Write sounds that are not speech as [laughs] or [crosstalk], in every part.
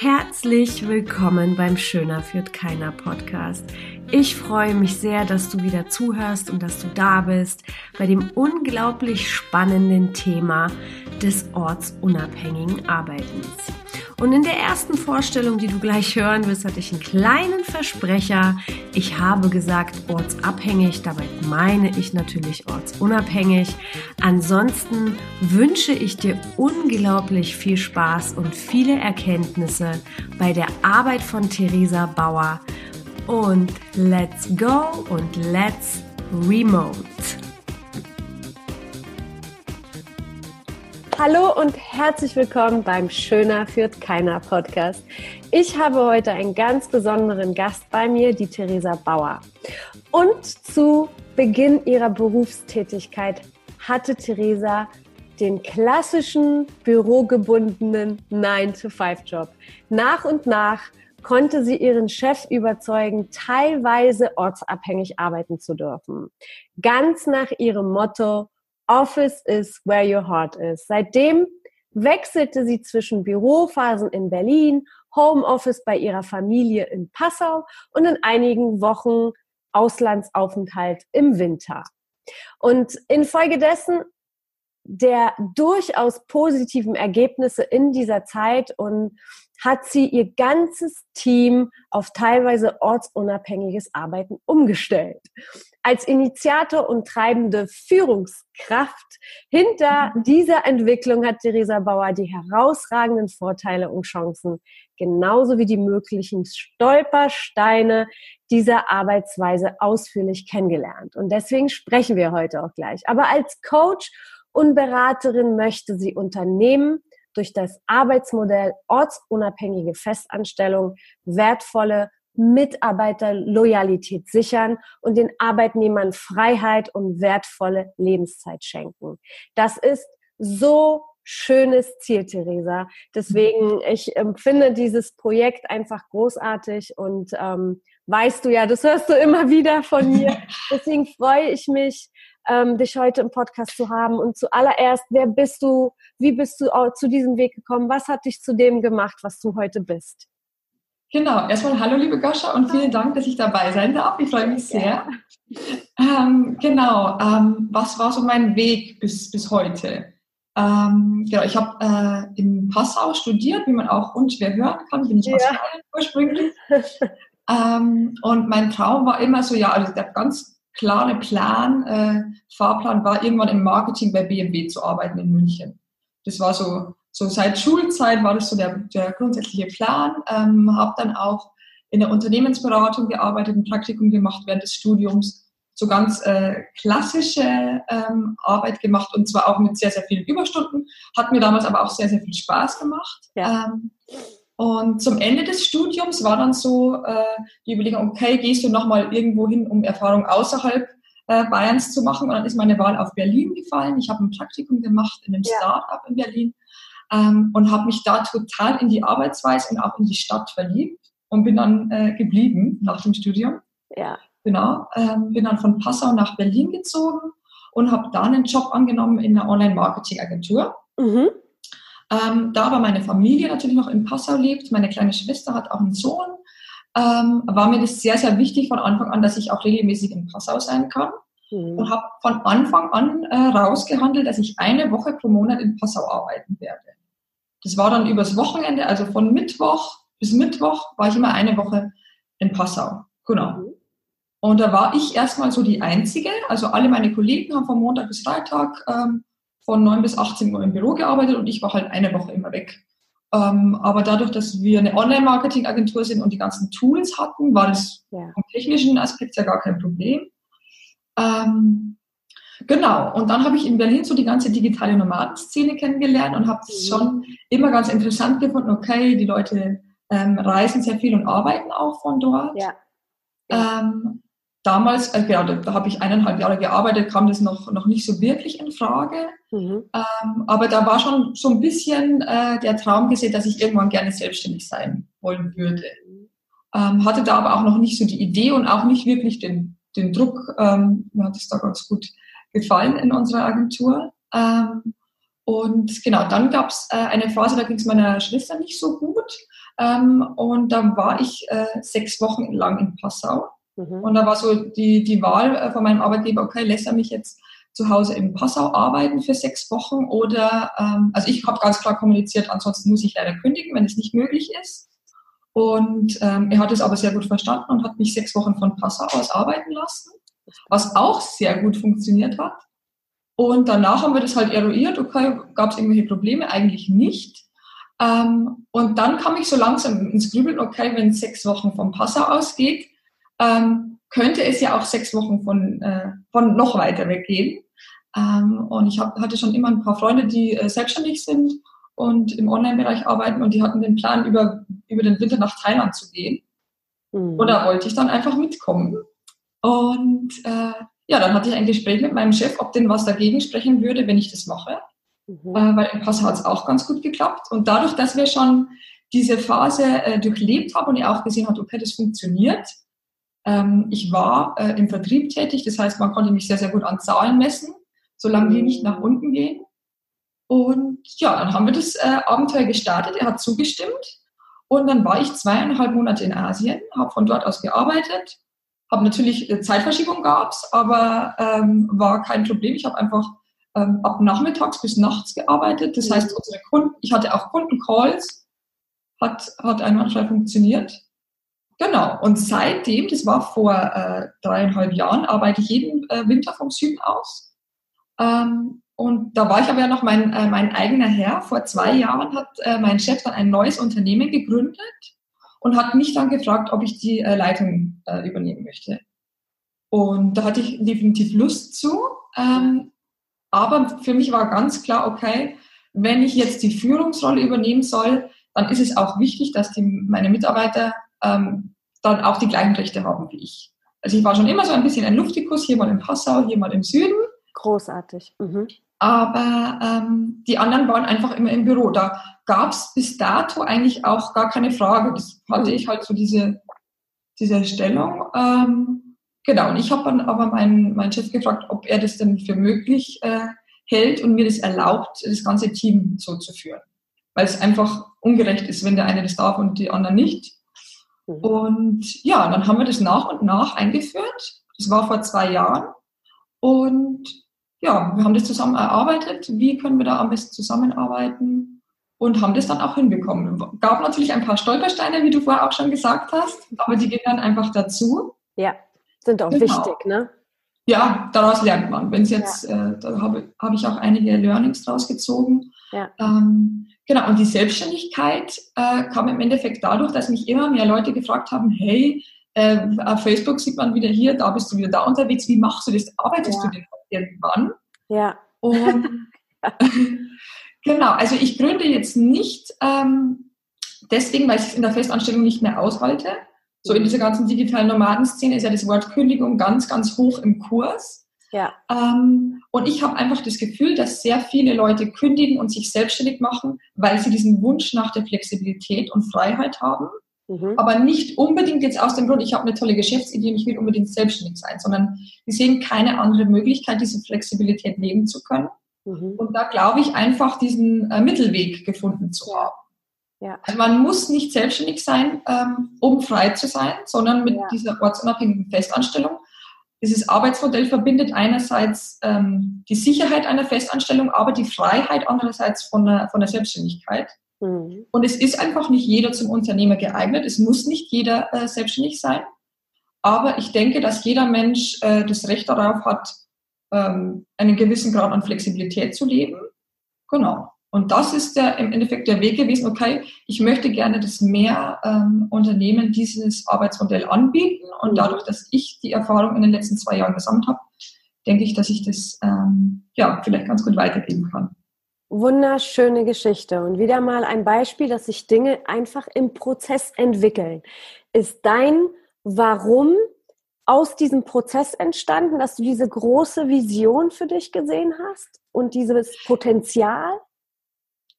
Herzlich willkommen beim Schöner führt keiner Podcast. Ich freue mich sehr, dass du wieder zuhörst und dass du da bist bei dem unglaublich spannenden Thema des ortsunabhängigen Arbeitens. Und in der ersten Vorstellung, die du gleich hören wirst, hatte ich einen kleinen Versprecher. Ich habe gesagt ortsabhängig, dabei meine ich natürlich ortsunabhängig. Ansonsten wünsche ich dir unglaublich viel Spaß und viele Erkenntnisse bei der Arbeit von Theresa Bauer. Und let's go und let's remote. Hallo und herzlich willkommen beim Schöner führt keiner Podcast. Ich habe heute einen ganz besonderen Gast bei mir, die Theresa Bauer. Und zu Beginn ihrer Berufstätigkeit hatte Theresa den klassischen bürogebundenen 9-to-5-Job. Nach und nach konnte sie ihren Chef überzeugen, teilweise ortsabhängig arbeiten zu dürfen. Ganz nach ihrem Motto, Office is where your heart is. Seitdem wechselte sie zwischen Bürophasen in Berlin, Homeoffice bei ihrer Familie in Passau und in einigen Wochen Auslandsaufenthalt im Winter. Und infolgedessen der durchaus positiven Ergebnisse in dieser Zeit und hat sie ihr ganzes Team auf teilweise ortsunabhängiges Arbeiten umgestellt. Als Initiator und treibende Führungskraft hinter mhm. dieser Entwicklung hat Theresa Bauer die herausragenden Vorteile und Chancen genauso wie die möglichen Stolpersteine dieser Arbeitsweise ausführlich kennengelernt. Und deswegen sprechen wir heute auch gleich. Aber als Coach und Beraterin möchte sie Unternehmen durch das Arbeitsmodell ortsunabhängige Festanstellung wertvolle Mitarbeiterloyalität sichern und den Arbeitnehmern Freiheit und wertvolle Lebenszeit schenken. Das ist so schönes Ziel, Theresa. Deswegen, ich empfinde dieses Projekt einfach großartig und ähm, weißt du ja, das hörst du immer wieder von mir. [laughs] Deswegen freue ich mich, ähm, dich heute im Podcast zu haben. Und zuallererst, wer bist du? Wie bist du zu diesem Weg gekommen? Was hat dich zu dem gemacht, was du heute bist? Genau, erstmal hallo liebe Goscha und vielen Dank, dass ich dabei sein darf. Ich freue mich sehr. Ähm, genau, ähm, was war so mein Weg bis, bis heute? Ähm, genau, ich habe äh, in Passau studiert, wie man auch unschwer hören kann, bin ich aus ja. ursprünglich. Ähm, und mein Traum war immer so, ja, also der ganz klare Plan, äh, Fahrplan war, irgendwann im Marketing bei BMW zu arbeiten in München. Das war so, so seit Schulzeit war das so der, der grundsätzliche Plan. Ähm, habe dann auch in der Unternehmensberatung gearbeitet, ein Praktikum gemacht während des Studiums, so ganz äh, klassische ähm, Arbeit gemacht und zwar auch mit sehr, sehr vielen Überstunden. Hat mir damals aber auch sehr, sehr viel Spaß gemacht. Ja. Ähm, und zum Ende des Studiums war dann so äh, die Überlegung, okay, gehst du nochmal irgendwo hin, um Erfahrung außerhalb äh, Bayerns zu machen? Und dann ist meine Wahl auf Berlin gefallen. Ich habe ein Praktikum gemacht in einem ja. Startup in Berlin ähm, und habe mich da total in die Arbeitsweise und auch in die Stadt verliebt und bin dann äh, geblieben nach dem Studium. Ja. Genau. Ähm, bin dann von Passau nach Berlin gezogen und habe da einen Job angenommen in einer Online-Marketing-Agentur. Mhm. Ähm, da aber meine Familie natürlich noch in Passau lebt, meine kleine Schwester hat auch einen Sohn, ähm, war mir das sehr, sehr wichtig von Anfang an, dass ich auch regelmäßig in Passau sein kann. Mhm. Und habe von Anfang an äh, rausgehandelt, dass ich eine Woche pro Monat in Passau arbeiten werde. Das war dann übers Wochenende, also von Mittwoch bis Mittwoch war ich immer eine Woche in Passau. Genau. Mhm. Und da war ich erstmal so die Einzige. Also alle meine Kollegen haben von Montag bis Freitag ähm, von 9 bis 18 Uhr im Büro gearbeitet und ich war halt eine Woche immer weg. Ähm, aber dadurch, dass wir eine Online-Marketing-Agentur sind und die ganzen Tools hatten, war das ja. vom technischen Aspekt ja gar kein Problem. Ähm, genau, und dann habe ich in Berlin so die ganze digitale Nomadenszene kennengelernt und habe es mhm. schon immer ganz interessant gefunden, okay, die Leute ähm, reisen sehr viel und arbeiten auch von dort. Ja. Ähm, damals, äh, genau, da, da habe ich eineinhalb Jahre gearbeitet, kam das noch, noch nicht so wirklich in Frage. Mhm. Ähm, aber da war schon so ein bisschen äh, der Traum gesehen, dass ich irgendwann gerne selbstständig sein wollen würde. Ähm, hatte da aber auch noch nicht so die Idee und auch nicht wirklich den, den Druck. Ähm, mir hat es da ganz gut gefallen in unserer Agentur. Ähm, und genau, dann gab es äh, eine Phase, da ging es meiner Schwester nicht so gut. Ähm, und da war ich äh, sechs Wochen lang in Passau. Mhm. Und da war so die, die Wahl äh, von meinem Arbeitgeber, okay, lässt er mich jetzt zu Hause in Passau arbeiten für sechs Wochen oder, ähm, also ich habe ganz klar kommuniziert, ansonsten muss ich leider kündigen, wenn es nicht möglich ist. Und ähm, er hat es aber sehr gut verstanden und hat mich sechs Wochen von Passau aus arbeiten lassen, was auch sehr gut funktioniert hat. Und danach haben wir das halt eruiert, okay, gab es irgendwelche Probleme? Eigentlich nicht. Ähm, und dann kam ich so langsam ins Grübeln, okay, wenn sechs Wochen von Passau ausgeht, ähm, könnte es ja auch sechs Wochen von, äh, von noch weiter weggehen. Ähm, und ich hab, hatte schon immer ein paar Freunde, die äh, selbstständig sind und im Online-Bereich arbeiten und die hatten den Plan, über, über den Winter nach Thailand zu gehen. Mhm. Und da wollte ich dann einfach mitkommen. Und äh, ja, dann hatte ich ein Gespräch mit meinem Chef, ob denn was dagegen sprechen würde, wenn ich das mache. Mhm. Äh, weil im Pass hat es auch ganz gut geklappt. Und dadurch, dass wir schon diese Phase äh, durchlebt haben und er auch gesehen hat, okay, das funktioniert. Ähm, ich war äh, im Vertrieb tätig, das heißt, man konnte mich sehr, sehr gut an Zahlen messen solange die nicht nach unten gehen. Und ja, dann haben wir das äh, Abenteuer gestartet. Er hat zugestimmt. Und dann war ich zweieinhalb Monate in Asien, habe von dort aus gearbeitet. Habe natürlich äh, Zeitverschiebung gab's, aber ähm, war kein Problem. Ich habe einfach ähm, ab nachmittags bis nachts gearbeitet. Das mhm. heißt, unsere Kunden, ich hatte auch Kundencalls, hat, hat einwandfrei funktioniert. Genau. Und seitdem, das war vor äh, dreieinhalb Jahren, arbeite ich jeden äh, Winter vom Süden aus. Ähm, und da war ich aber ja noch mein, äh, mein eigener Herr. Vor zwei Jahren hat äh, mein Chef dann ein neues Unternehmen gegründet und hat mich dann gefragt, ob ich die äh, Leitung äh, übernehmen möchte. Und da hatte ich definitiv Lust zu. Ähm, aber für mich war ganz klar, okay, wenn ich jetzt die Führungsrolle übernehmen soll, dann ist es auch wichtig, dass die, meine Mitarbeiter ähm, dann auch die gleichen Rechte haben wie ich. Also ich war schon immer so ein bisschen ein Luftikus, hier mal in Passau, hier mal im Süden. Großartig. Mhm. Aber ähm, die anderen waren einfach immer im Büro. Da gab es bis dato eigentlich auch gar keine Frage. Das hatte ich halt so diese, diese Stellung. Ähm, genau, und ich habe dann aber meinen, meinen Chef gefragt, ob er das denn für möglich äh, hält und mir das erlaubt, das ganze Team so zu führen. Weil es einfach ungerecht ist, wenn der eine das darf und die anderen nicht. Mhm. Und ja, dann haben wir das nach und nach eingeführt. Das war vor zwei Jahren. Und ja, wir haben das zusammen erarbeitet, wie können wir da am besten zusammenarbeiten und haben das dann auch hinbekommen. Gab natürlich ein paar Stolpersteine, wie du vorher auch schon gesagt hast, aber die gehören einfach dazu. Ja, sind auch genau. wichtig, ne? Ja, daraus lernt man. Wenn es jetzt, ja. äh, da habe hab ich auch einige Learnings draus gezogen. Ja. Ähm, genau, und die Selbstständigkeit äh, kam im Endeffekt dadurch, dass mich immer mehr Leute gefragt haben, hey, äh, auf Facebook sieht man wieder hier, da bist du wieder da unterwegs, wie machst du das? Arbeitest ja. du denn irgendwann. Ja. Und [laughs] [laughs] genau, also ich gründe jetzt nicht ähm, deswegen, weil ich es in der Festanstellung nicht mehr aushalte. So in dieser ganzen digitalen Nomadenszene ist ja das Wort Kündigung ganz, ganz hoch im Kurs. Ja. Ähm, und ich habe einfach das Gefühl, dass sehr viele Leute kündigen und sich selbstständig machen, weil sie diesen Wunsch nach der Flexibilität und Freiheit haben. Mhm. Aber nicht unbedingt jetzt aus dem Grund, ich habe eine tolle Geschäftsidee und ich will unbedingt selbstständig sein, sondern die sehen keine andere Möglichkeit, diese Flexibilität leben zu können. Mhm. Und da glaube ich einfach, diesen äh, Mittelweg gefunden zu haben. Ja. Also man muss nicht selbstständig sein, ähm, um frei zu sein, sondern mit ja. dieser ortsunabhängigen Festanstellung. Dieses Arbeitsmodell verbindet einerseits ähm, die Sicherheit einer Festanstellung, aber die Freiheit andererseits von der, von der Selbstständigkeit. Mhm. Und es ist einfach nicht jeder zum Unternehmer geeignet. Es muss nicht jeder äh, selbstständig sein. Aber ich denke, dass jeder Mensch äh, das Recht darauf hat, ähm, einen gewissen Grad an Flexibilität zu leben. Genau. Und das ist der, im Endeffekt der Weg gewesen, okay, ich möchte gerne, dass mehr ähm, Unternehmen dieses Arbeitsmodell anbieten. Und mhm. dadurch, dass ich die Erfahrung in den letzten zwei Jahren gesammelt habe, denke ich, dass ich das ähm, ja, vielleicht ganz gut weitergeben kann. Wunderschöne Geschichte und wieder mal ein Beispiel, dass sich Dinge einfach im Prozess entwickeln. Ist dein Warum aus diesem Prozess entstanden, dass du diese große Vision für dich gesehen hast und dieses Potenzial?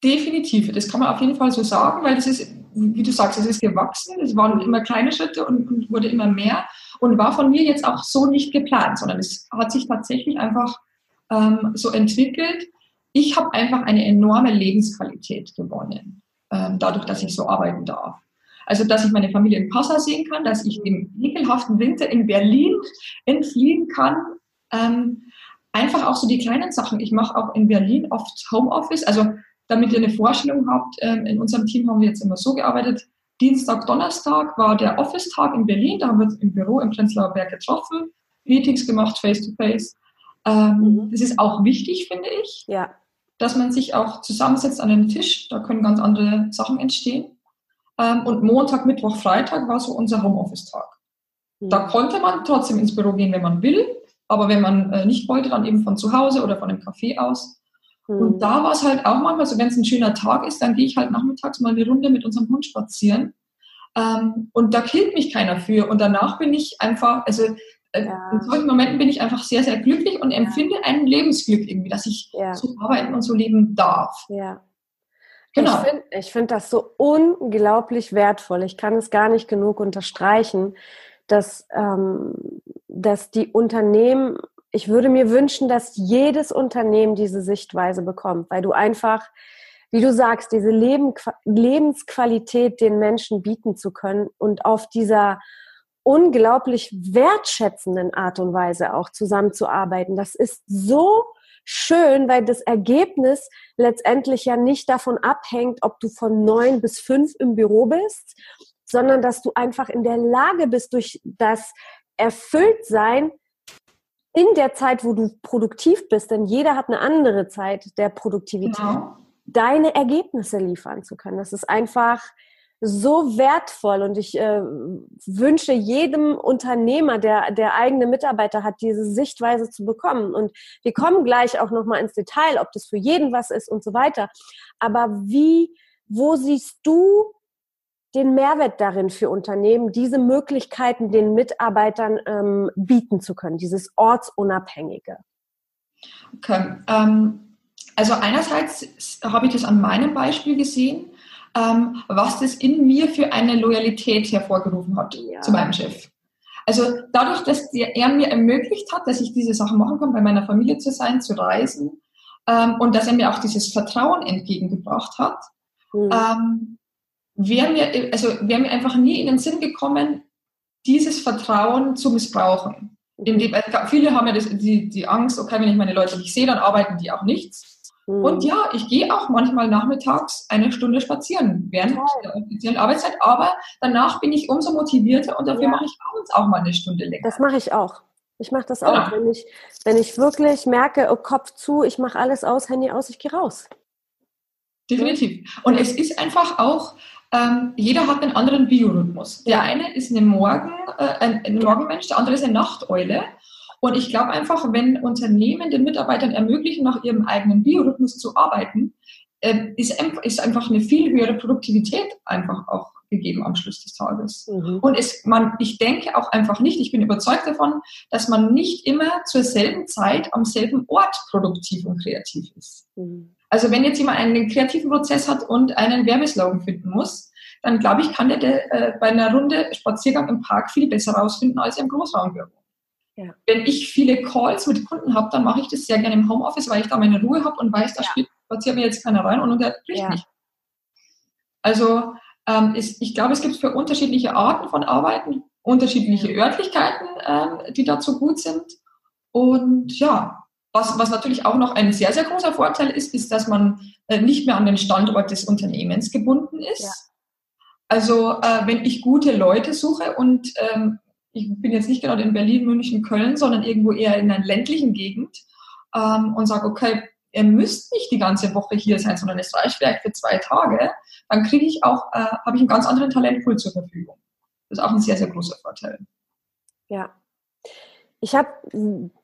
Definitiv, das kann man auf jeden Fall so sagen, weil das ist, wie du sagst, es ist gewachsen, es waren immer kleine Schritte und, wurde immer mehr und war von mir jetzt auch so nicht geplant, sondern es hat sich tatsächlich einfach ähm, so entwickelt ich habe einfach eine enorme Lebensqualität gewonnen, ähm, dadurch, dass ich so arbeiten darf. Also, dass ich meine Familie in Passau sehen kann, dass ich dem ekelhaften Winter in Berlin entfliehen kann. Ähm, einfach auch so die kleinen Sachen. Ich mache auch in Berlin oft Homeoffice. Also, damit ihr eine Vorstellung habt, ähm, in unserem Team haben wir jetzt immer so gearbeitet. Dienstag, Donnerstag war der Office-Tag in Berlin. Da haben wir uns im Büro im Prenzlauer Berg getroffen, Meetings gemacht, face-to-face. -face. Ähm, mhm. Das ist auch wichtig, finde ich. Ja. Dass man sich auch zusammensetzt an den Tisch. Da können ganz andere Sachen entstehen. Ähm, und Montag, Mittwoch, Freitag war so unser Homeoffice-Tag. Mhm. Da konnte man trotzdem ins Büro gehen, wenn man will. Aber wenn man äh, nicht wollte, dann eben von zu Hause oder von dem Café aus. Mhm. Und da war es halt auch manchmal so, wenn es ein schöner Tag ist, dann gehe ich halt nachmittags mal eine Runde mit unserem Hund spazieren. Ähm, und da killt mich keiner für. Und danach bin ich einfach, also ja. In solchen Momenten bin ich einfach sehr, sehr glücklich und empfinde ja. ein Lebensglück irgendwie, dass ich ja. so arbeiten und so leben darf. Ja. Genau. Ich finde find das so unglaublich wertvoll. Ich kann es gar nicht genug unterstreichen, dass, ähm, dass die Unternehmen, ich würde mir wünschen, dass jedes Unternehmen diese Sichtweise bekommt, weil du einfach, wie du sagst, diese Leben, Lebensqualität den Menschen bieten zu können und auf dieser unglaublich wertschätzenden Art und Weise auch zusammenzuarbeiten. Das ist so schön, weil das Ergebnis letztendlich ja nicht davon abhängt, ob du von neun bis fünf im Büro bist, sondern dass du einfach in der Lage bist, durch das Erfülltsein in der Zeit, wo du produktiv bist, denn jeder hat eine andere Zeit der Produktivität, genau. deine Ergebnisse liefern zu können. Das ist einfach so wertvoll und ich äh, wünsche jedem Unternehmer, der, der eigene Mitarbeiter hat, diese Sichtweise zu bekommen. Und wir kommen gleich auch nochmal ins Detail, ob das für jeden was ist und so weiter. Aber wie, wo siehst du den Mehrwert darin für Unternehmen, diese Möglichkeiten den Mitarbeitern ähm, bieten zu können, dieses ortsunabhängige? Okay. Ähm, also einerseits habe ich das an meinem Beispiel gesehen ähm, was das in mir für eine Loyalität hervorgerufen hat ja. zu meinem Chef. Also dadurch, dass der, er mir ermöglicht hat, dass ich diese Sachen machen kann, bei meiner Familie zu sein, zu reisen ähm, und dass er mir auch dieses Vertrauen entgegengebracht hat, mhm. ähm, wäre mir, also wäre mir einfach nie in den Sinn gekommen, dieses Vertrauen zu missbrauchen. Indem, also viele haben ja das, die, die Angst, okay, wenn ich meine Leute nicht sehe, dann arbeiten die auch nichts. Und mhm. ja, ich gehe auch manchmal nachmittags eine Stunde spazieren während Toll. der offiziellen Arbeitszeit, aber danach bin ich umso motivierter und dafür ja. mache ich abends auch mal eine Stunde länger. Das mache ich auch. Ich mache das auch, ja. wenn, ich, wenn ich wirklich merke, oh, Kopf zu, ich mache alles aus, Handy aus, ich gehe raus. Definitiv. Und es ist einfach auch, ähm, jeder hat einen anderen Biorhythmus. Der eine ist eine Morgen, äh, ein, ein Morgenmensch, der andere ist eine Nachteule. Und ich glaube einfach, wenn Unternehmen den Mitarbeitern ermöglichen, nach ihrem eigenen Biorhythmus zu arbeiten, äh, ist, ist einfach eine viel höhere Produktivität einfach auch gegeben am Schluss des Tages. Mhm. Und es, man, ich denke auch einfach nicht, ich bin überzeugt davon, dass man nicht immer zur selben Zeit am selben Ort produktiv und kreativ ist. Mhm. Also wenn jetzt jemand einen kreativen Prozess hat und einen Werbeslogan finden muss, dann glaube ich, kann der, der äh, bei einer Runde Spaziergang im Park viel besser rausfinden als im Großraumbüro. Ja. Wenn ich viele Calls mit Kunden habe, dann mache ich das sehr gerne im Homeoffice, weil ich da meine Ruhe habe und weiß, da ja. spaziert mir jetzt keiner rein und unterbricht ja. mich. Also ähm, ist, ich glaube, es gibt für unterschiedliche Arten von Arbeiten unterschiedliche Örtlichkeiten, ähm, die dazu gut sind. Und ja, was, was natürlich auch noch ein sehr, sehr großer Vorteil ist, ist, dass man äh, nicht mehr an den Standort des Unternehmens gebunden ist. Also äh, wenn ich gute Leute suche und ähm, ich bin jetzt nicht gerade in Berlin, München, Köln, sondern irgendwo eher in einer ländlichen Gegend ähm, und sage, okay, ihr müsst nicht die ganze Woche hier sein, sondern es reicht vielleicht für zwei Tage, dann kriege ich auch, äh, habe ich einen ganz anderen Talentpool zur Verfügung. Das ist auch ein sehr, sehr großer Vorteil. Ja. Ich habe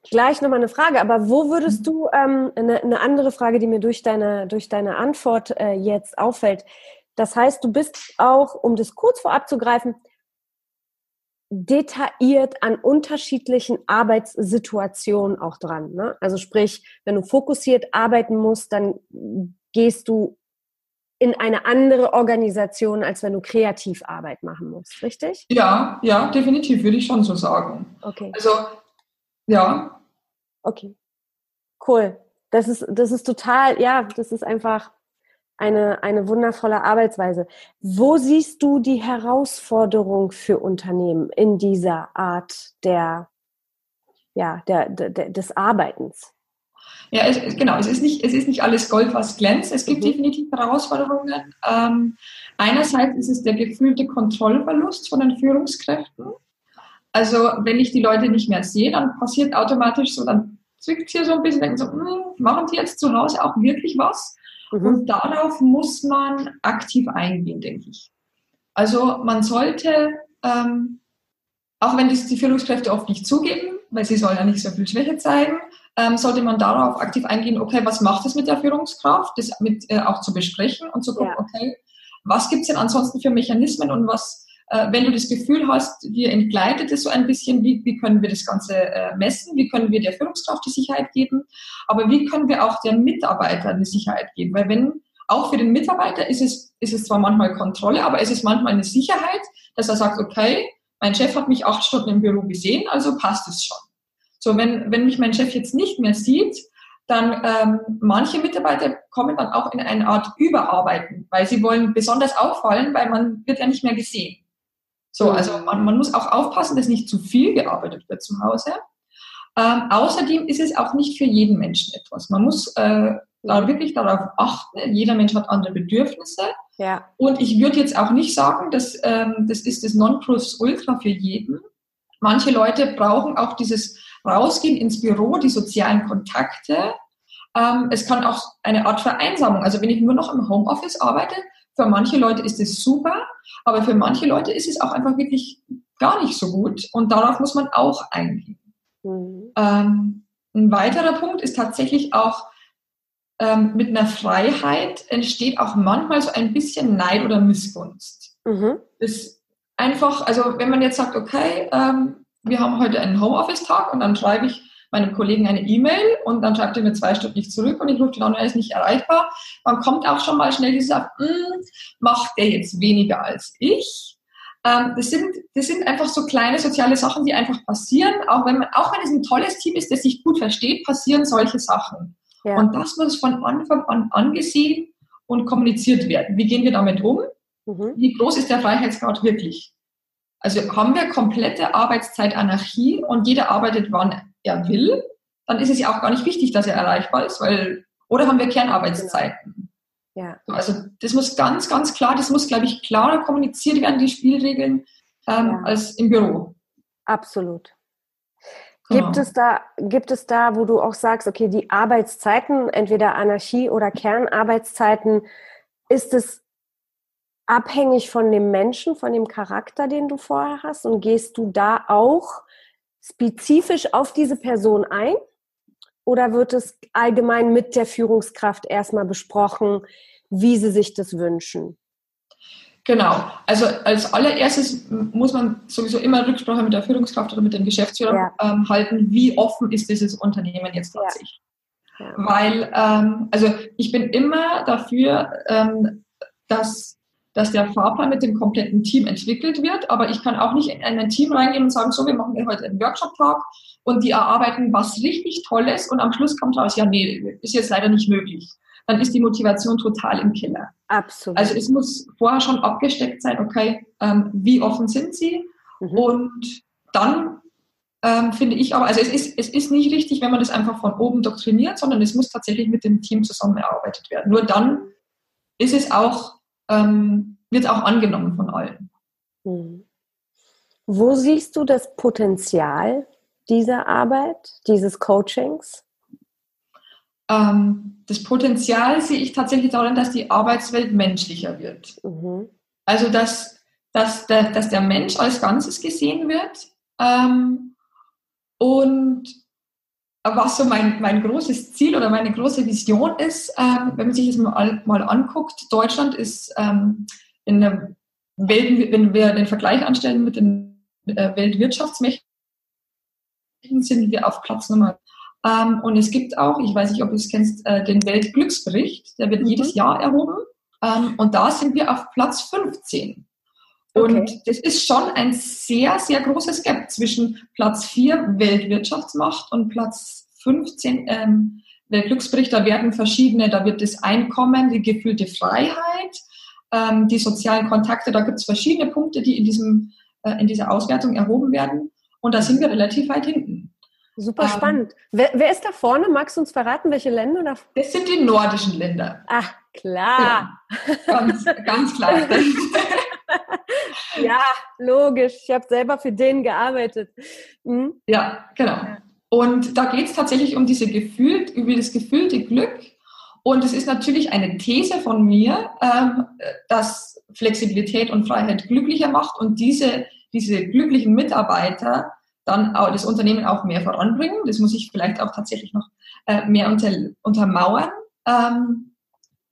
gleich nochmal eine Frage, aber wo würdest mhm. du, ähm, eine, eine, andere Frage, die mir durch deine, durch deine Antwort äh, jetzt auffällt. Das heißt, du bist auch, um das kurz vorab zu greifen, detailliert an unterschiedlichen Arbeitssituationen auch dran. Ne? Also sprich, wenn du fokussiert arbeiten musst, dann gehst du in eine andere Organisation, als wenn du kreativ Arbeit machen musst, richtig? Ja, ja, definitiv, würde ich schon so sagen. Okay. Also, ja. Okay. Cool. Das ist, das ist total, ja, das ist einfach eine, eine wundervolle Arbeitsweise. Wo siehst du die Herausforderung für Unternehmen in dieser Art der, ja, der, der des Arbeitens? Ja, es, genau. Es ist, nicht, es ist nicht alles Gold, was glänzt. Es gibt mhm. definitiv Herausforderungen. Ähm, einerseits ist es der gefühlte Kontrollverlust von den Führungskräften. Also wenn ich die Leute nicht mehr sehe, dann passiert automatisch so, dann zwickt hier so ein bisschen, denken so, hm, machen die jetzt zu Hause auch wirklich was? Mhm. Und darauf muss man aktiv eingehen, denke ich. Also man sollte, ähm, auch wenn das die Führungskräfte oft nicht zugeben, weil sie sollen ja nicht so viel Schwäche zeigen, ähm, sollte man darauf aktiv eingehen, okay, was macht es mit der Führungskraft, das mit äh, auch zu besprechen und zu gucken, ja. okay, was gibt es denn ansonsten für Mechanismen und was, wenn du das Gefühl hast, dir entgleitet es so ein bisschen, wie, wie können wir das Ganze äh, messen, wie können wir der Führungskraft die Sicherheit geben, aber wie können wir auch der Mitarbeiter eine Sicherheit geben, weil wenn auch für den Mitarbeiter ist es, ist es zwar manchmal Kontrolle, aber es ist manchmal eine Sicherheit, dass er sagt, okay, mein Chef hat mich acht Stunden im Büro gesehen, also passt es schon. So, wenn, wenn mich mein Chef jetzt nicht mehr sieht, dann ähm, manche Mitarbeiter kommen dann auch in eine Art Überarbeiten, weil sie wollen besonders auffallen, weil man wird ja nicht mehr gesehen. So, mhm. also man, man muss auch aufpassen, dass nicht zu viel gearbeitet wird zu Hause. Ähm, außerdem ist es auch nicht für jeden Menschen etwas. Man muss äh, da wirklich darauf achten, jeder Mensch hat andere Bedürfnisse. Ja. Und ich würde jetzt auch nicht sagen, dass ähm, das ist das Nonplusultra für jeden. Manche Leute brauchen auch dieses rausgehen ins Büro, die sozialen Kontakte. Ähm, es kann auch eine Art Vereinsamung. Also wenn ich nur noch im Homeoffice arbeite, für manche Leute ist es super, aber für manche Leute ist es auch einfach wirklich gar nicht so gut. Und darauf muss man auch eingehen. Mhm. Ähm, ein weiterer Punkt ist tatsächlich auch, ähm, mit einer Freiheit entsteht auch manchmal so ein bisschen Neid oder Missgunst. Mhm. Das einfach, also wenn man jetzt sagt, okay, ähm, wir haben heute einen Homeoffice-Tag und dann schreibe ich meinem Kollegen eine E-Mail und dann schreibt er mir zwei Stunden nicht zurück und ich rufe ihn an, er ist nicht erreichbar. Man kommt auch schon mal schnell dieser, hm, macht der jetzt weniger als ich? Ähm, das, sind, das sind einfach so kleine soziale Sachen, die einfach passieren. Auch wenn, man, auch wenn es ein tolles Team ist, das sich gut versteht, passieren solche Sachen. Ja. Und das muss von Anfang an angesehen und kommuniziert werden. Wie gehen wir damit um? Mhm. Wie groß ist der Freiheitsgrad wirklich? Also haben wir komplette Arbeitszeitanarchie und jeder arbeitet, wann er will, dann ist es ja auch gar nicht wichtig, dass er erreichbar ist, weil, oder haben wir Kernarbeitszeiten? Ja. Also das muss ganz, ganz klar, das muss, glaube ich, klarer kommuniziert werden, die Spielregeln, ähm, ja. als im Büro. Absolut. Genau. Gibt es da, gibt es da, wo du auch sagst, okay, die Arbeitszeiten, entweder Anarchie oder Kernarbeitszeiten, ist es abhängig von dem Menschen, von dem Charakter, den du vorher hast? Und gehst du da auch spezifisch auf diese Person ein? Oder wird es allgemein mit der Führungskraft erstmal besprochen, wie sie sich das wünschen? Genau. Also als allererstes muss man sowieso immer Rücksprache mit der Führungskraft oder mit dem Geschäftsführer ja. ähm, halten, wie offen ist dieses Unternehmen jetzt tatsächlich. Ja. Ja. Weil, ähm, also ich bin immer dafür, ähm, dass dass der Fahrplan mit dem kompletten Team entwickelt wird. Aber ich kann auch nicht in ein Team reingehen und sagen, so, wir machen heute einen Workshop-Tag und die erarbeiten was richtig Tolles und am Schluss kommt raus, ja, nee, ist jetzt leider nicht möglich. Dann ist die Motivation total im Keller. Absolut. Also es muss vorher schon abgesteckt sein, okay, ähm, wie offen sind sie? Mhm. Und dann ähm, finde ich aber, also es ist, es ist nicht richtig, wenn man das einfach von oben doktriniert, sondern es muss tatsächlich mit dem Team zusammen erarbeitet werden. Nur dann ist es auch ähm, wird auch angenommen von allen. Hm. Wo siehst du das Potenzial dieser Arbeit, dieses Coachings? Ähm, das Potenzial sehe ich tatsächlich darin, dass die Arbeitswelt menschlicher wird. Mhm. Also, dass, dass, der, dass der Mensch als Ganzes gesehen wird ähm, und was so mein, mein großes Ziel oder meine große Vision ist, ähm, wenn man sich das mal, mal anguckt, Deutschland ist ähm, in der Welt, wenn wir den Vergleich anstellen mit den äh, Weltwirtschaftsmächten, sind wir auf Platz Nummer. Ähm, und es gibt auch, ich weiß nicht, ob du es kennst, äh, den Weltglücksbericht, der wird mhm. jedes Jahr erhoben. Ähm, und da sind wir auf Platz 15. Und okay. das ist schon ein sehr, sehr großes Gap zwischen Platz 4 Weltwirtschaftsmacht und Platz 15 ähm, der Glücksbericht, da werden verschiedene, da wird das Einkommen, die gefühlte Freiheit, ähm, die sozialen Kontakte, da gibt es verschiedene Punkte, die in, diesem, äh, in dieser Auswertung erhoben werden. Und da sind wir relativ weit hinten. Super ähm, spannend. Wer, wer, ist da vorne? Magst du uns verraten, welche Länder? Da? Das sind die nordischen Länder. Ach, klar. Ja, ganz, ganz klar. [laughs] [laughs] ja, logisch. Ich habe selber für den gearbeitet. Mhm. Ja, genau. Und da geht es tatsächlich um diese gefühlt, über das gefühlte Glück. Und es ist natürlich eine These von mir, ähm, dass Flexibilität und Freiheit glücklicher macht und diese, diese glücklichen Mitarbeiter dann auch das Unternehmen auch mehr voranbringen. Das muss ich vielleicht auch tatsächlich noch äh, mehr unter, untermauern. Ähm,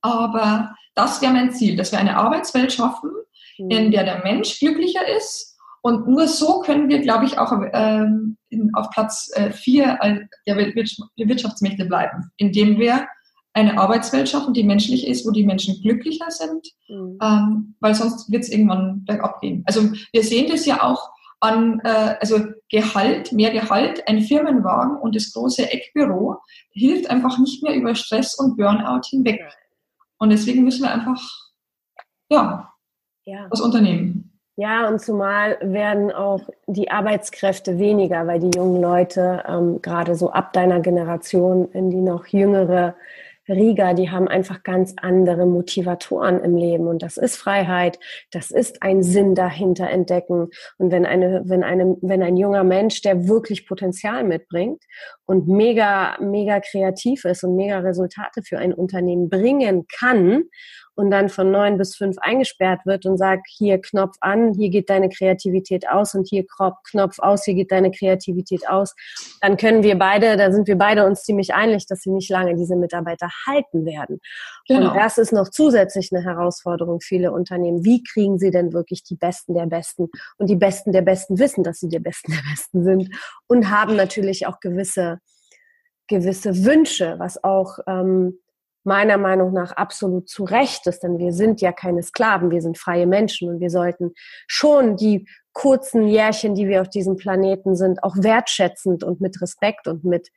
aber das wäre mein Ziel, dass wir eine Arbeitswelt schaffen. In der der Mensch glücklicher ist. Und nur so können wir, glaube ich, auch ähm, auf Platz äh, vier der, der Wirtschaftsmächte bleiben, indem wir eine Arbeitswelt schaffen, die menschlich ist, wo die Menschen glücklicher sind, mhm. ähm, weil sonst wird es irgendwann bergab gehen. Also wir sehen das ja auch an, äh, also Gehalt, mehr Gehalt, ein Firmenwagen und das große Eckbüro hilft einfach nicht mehr über Stress und Burnout hinweg. Und deswegen müssen wir einfach, ja, ja. was unternehmen. Ja, und zumal werden auch die Arbeitskräfte weniger, weil die jungen Leute, ähm, gerade so ab deiner Generation, in die noch jüngere Riga, die haben einfach ganz andere Motivatoren im Leben und das ist Freiheit, das ist ein Sinn dahinter entdecken und wenn eine, wenn eine, wenn ein junger Mensch, der wirklich Potenzial mitbringt und mega, mega kreativ ist und mega Resultate für ein Unternehmen bringen kann und dann von neun bis fünf eingesperrt wird und sagt, hier Knopf an, hier geht deine Kreativität aus und hier Knopf aus, hier geht deine Kreativität aus, dann können wir beide, da sind wir beide uns ziemlich einig, dass sie nicht lange diese Mitarbeiter halten werden. Genau. Und das ist noch zusätzlich eine Herausforderung viele Unternehmen. Wie kriegen sie denn wirklich die Besten der Besten? Und die Besten der Besten wissen, dass sie die Besten der Besten sind und haben natürlich auch gewisse gewisse Wünsche, was auch ähm, meiner Meinung nach absolut zu Recht ist, denn wir sind ja keine Sklaven, wir sind freie Menschen und wir sollten schon die kurzen Jährchen, die wir auf diesem Planeten sind, auch wertschätzend und mit Respekt und mit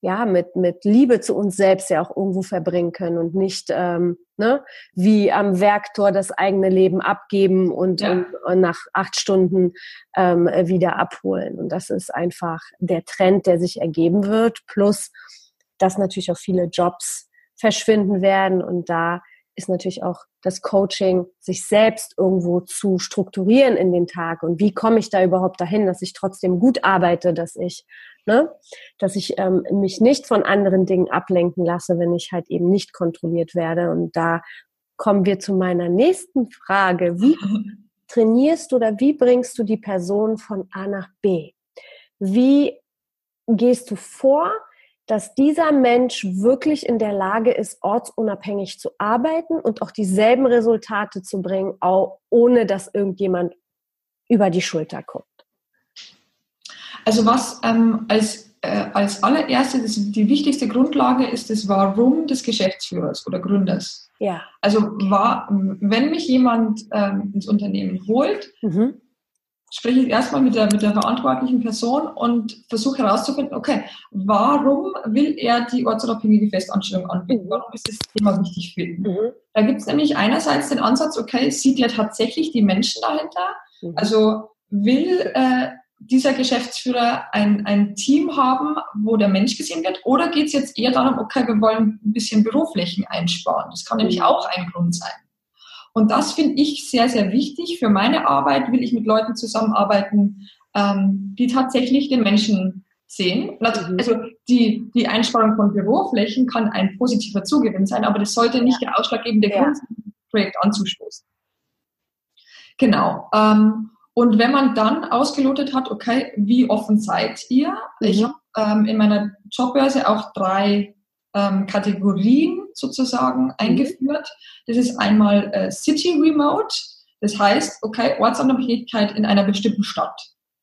ja mit mit Liebe zu uns selbst ja auch irgendwo verbringen können und nicht ähm, ne, wie am Werktor das eigene Leben abgeben und, ja. und, und nach acht Stunden ähm, wieder abholen und das ist einfach der Trend, der sich ergeben wird plus dass natürlich auch viele Jobs verschwinden werden. Und da ist natürlich auch das Coaching, sich selbst irgendwo zu strukturieren in den Tag. Und wie komme ich da überhaupt dahin, dass ich trotzdem gut arbeite, dass ich, ne, dass ich ähm, mich nicht von anderen Dingen ablenken lasse, wenn ich halt eben nicht kontrolliert werde. Und da kommen wir zu meiner nächsten Frage. Wie [laughs] trainierst du oder wie bringst du die Person von A nach B? Wie gehst du vor? Dass dieser Mensch wirklich in der Lage ist, ortsunabhängig zu arbeiten und auch dieselben Resultate zu bringen, auch ohne dass irgendjemand über die Schulter guckt? Also was ähm, als, äh, als allererstes die wichtigste Grundlage ist das Warum des Geschäftsführers oder Gründers. Ja. Also war, wenn mich jemand ähm, ins Unternehmen holt, mhm spreche ich erstmal mit der, mit der verantwortlichen Person und versuche herauszufinden, okay, warum will er die ortsunabhängige Festanstellung anbieten? Mhm. Warum ist das Thema wichtig für ihn? Mhm. Da gibt es nämlich einerseits den Ansatz, okay, sieht er tatsächlich die Menschen dahinter? Mhm. Also will äh, dieser Geschäftsführer ein, ein Team haben, wo der Mensch gesehen wird? Oder geht es jetzt eher darum, okay, wir wollen ein bisschen Büroflächen einsparen? Das kann nämlich mhm. auch ein Grund sein. Und das finde ich sehr, sehr wichtig. Für meine Arbeit will ich mit Leuten zusammenarbeiten, ähm, die tatsächlich den Menschen sehen. Mhm. Also die, die Einsparung von Büroflächen kann ein positiver Zugewinn sein, aber das sollte nicht der ausschlaggebende Grund sein, ja. ein Projekt anzustoßen. Genau. Ähm, und wenn man dann ausgelotet hat, okay, wie offen seid ihr? Mhm. Ich habe ähm, in meiner Jobbörse auch drei ähm, Kategorien sozusagen mhm. eingeführt. Das ist einmal äh, City Remote. Das heißt, okay, Ortsunabhängigkeit in einer bestimmten Stadt.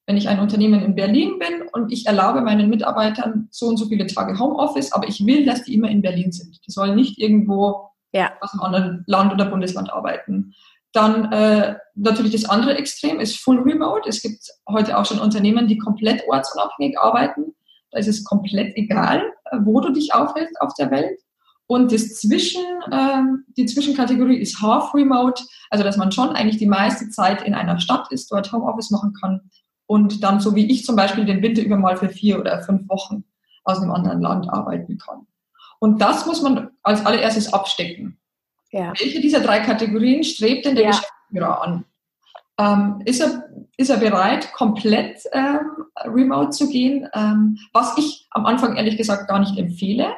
Wenn ich ein Unternehmen in Berlin bin und ich erlaube meinen Mitarbeitern so und so viele Tage Homeoffice, aber ich will, dass die immer in Berlin sind. Die sollen nicht irgendwo ja. aus einem anderen Land oder Bundesland arbeiten. Dann äh, natürlich das andere Extrem ist Full Remote. Es gibt heute auch schon Unternehmen, die komplett ortsunabhängig arbeiten. Da ist es komplett egal, wo du dich aufhältst auf der Welt. Und das Zwischen, äh, die Zwischenkategorie ist Half Remote, also dass man schon eigentlich die meiste Zeit in einer Stadt ist, dort Homeoffice machen kann und dann so wie ich zum Beispiel den Winter über mal für vier oder fünf Wochen aus einem anderen Land arbeiten kann. Und das muss man als allererstes abstecken. Ja. Welche dieser drei Kategorien strebt denn der ja. Geschäftsführer an? Ähm, ist, er, ist er bereit, komplett ähm, remote zu gehen? Ähm, was ich am Anfang ehrlich gesagt gar nicht empfehle.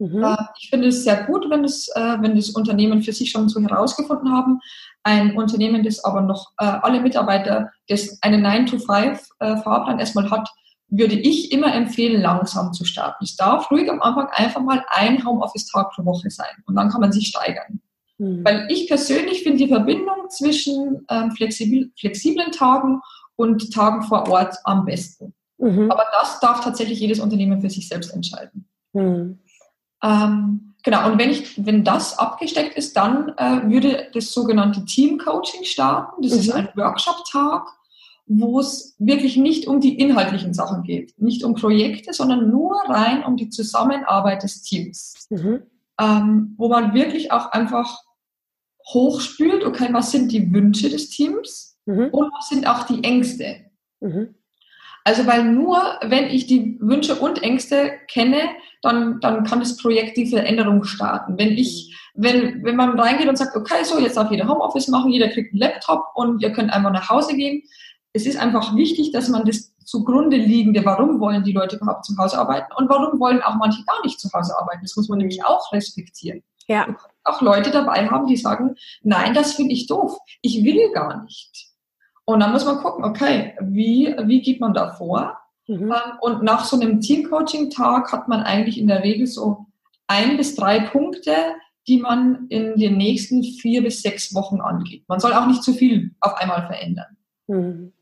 Mhm. Äh, ich finde es sehr gut, wenn das, äh, wenn das Unternehmen für sich schon so herausgefunden haben. Ein Unternehmen, das aber noch äh, alle Mitarbeiter, das einen 9-to-5-Fahrplan äh, erstmal hat, würde ich immer empfehlen, langsam zu starten. Es darf ruhig am Anfang einfach mal ein Homeoffice-Tag pro Woche sein und dann kann man sich steigern. Mhm. Weil ich persönlich finde die Verbindung zwischen ähm, flexibel, flexiblen Tagen und Tagen vor Ort am besten. Mhm. Aber das darf tatsächlich jedes Unternehmen für sich selbst entscheiden. Mhm. Ähm, genau, und wenn, ich, wenn das abgesteckt ist, dann äh, würde das sogenannte Team-Coaching starten. Das ist mhm. ein Workshop-Tag, wo es wirklich nicht um die inhaltlichen Sachen geht, nicht um Projekte, sondern nur rein um die Zusammenarbeit des Teams. Mhm. Ähm, wo man wirklich auch einfach hochspült, okay, was sind die Wünsche des Teams mhm. und was sind auch die Ängste. Mhm. Also weil nur, wenn ich die Wünsche und Ängste kenne, dann, dann kann das Projekt die Veränderung starten. Wenn ich, wenn, wenn man reingeht und sagt, okay, so, jetzt darf jeder Homeoffice machen, jeder kriegt einen Laptop und ihr könnt einfach nach Hause gehen. Es ist einfach wichtig, dass man das zugrunde liegende, warum wollen die Leute überhaupt zu Hause arbeiten und warum wollen auch manche gar nicht zu Hause arbeiten. Das muss man nämlich auch respektieren. Ja. Auch Leute dabei haben, die sagen, nein, das finde ich doof. Ich will gar nicht. Und dann muss man gucken, okay, wie, wie geht man da vor? Mhm. Ähm, und nach so einem Teamcoaching-Tag hat man eigentlich in der Regel so ein bis drei Punkte, die man in den nächsten vier bis sechs Wochen angeht. Man soll auch nicht zu viel auf einmal verändern. Mhm.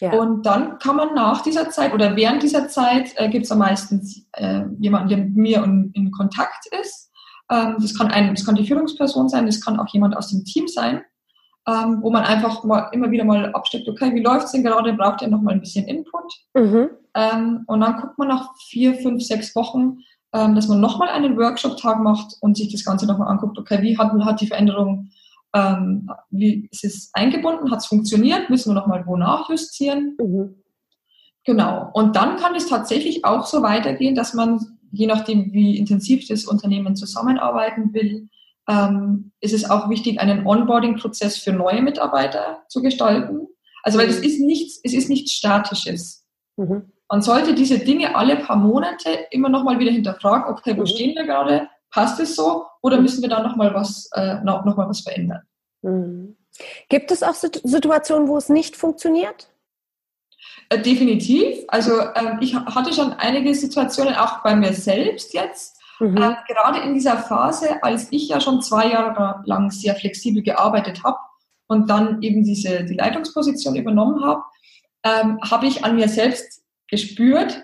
Ja. Und dann kann man nach dieser Zeit oder während dieser Zeit äh, gibt es am meisten äh, jemanden, der mit mir in, in Kontakt ist. Ähm, das, kann ein, das kann die Führungsperson sein, das kann auch jemand aus dem Team sein ähm, wo man einfach mal immer wieder mal absteckt, okay, wie läuft es denn gerade, braucht ihr noch mal ein bisschen Input? Mhm. Ähm, und dann guckt man nach vier, fünf, sechs Wochen, ähm, dass man nochmal einen Workshop-Tag macht und sich das Ganze nochmal anguckt, okay, wie hat, hat die Veränderung, ähm, wie ist es eingebunden, hat es funktioniert, müssen wir nochmal wo nachjustieren? Mhm. Genau. Und dann kann es tatsächlich auch so weitergehen, dass man, je nachdem, wie intensiv das Unternehmen zusammenarbeiten will, ähm, ist es auch wichtig, einen Onboarding-Prozess für neue Mitarbeiter zu gestalten. Also weil es ist nichts, es ist nichts Statisches. Mhm. Man sollte diese Dinge alle paar Monate immer noch mal wieder hinterfragen, okay, wo mhm. stehen wir gerade? Passt es so? Oder müssen wir da noch mal was, äh, noch, noch mal was verändern? Mhm. Gibt es auch Situationen, wo es nicht funktioniert? Äh, definitiv. Also äh, ich hatte schon einige Situationen auch bei mir selbst jetzt, Mhm. Äh, gerade in dieser Phase, als ich ja schon zwei Jahre lang sehr flexibel gearbeitet habe und dann eben diese die Leitungsposition übernommen habe, ähm, habe ich an mir selbst gespürt,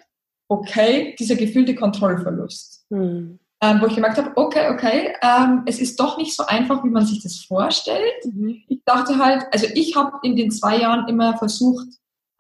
okay, dieser gefühlte Kontrollverlust. Mhm. Ähm, wo ich gemerkt habe, okay, okay, ähm, es ist doch nicht so einfach, wie man sich das vorstellt. Mhm. Ich dachte halt, also ich habe in den zwei Jahren immer versucht,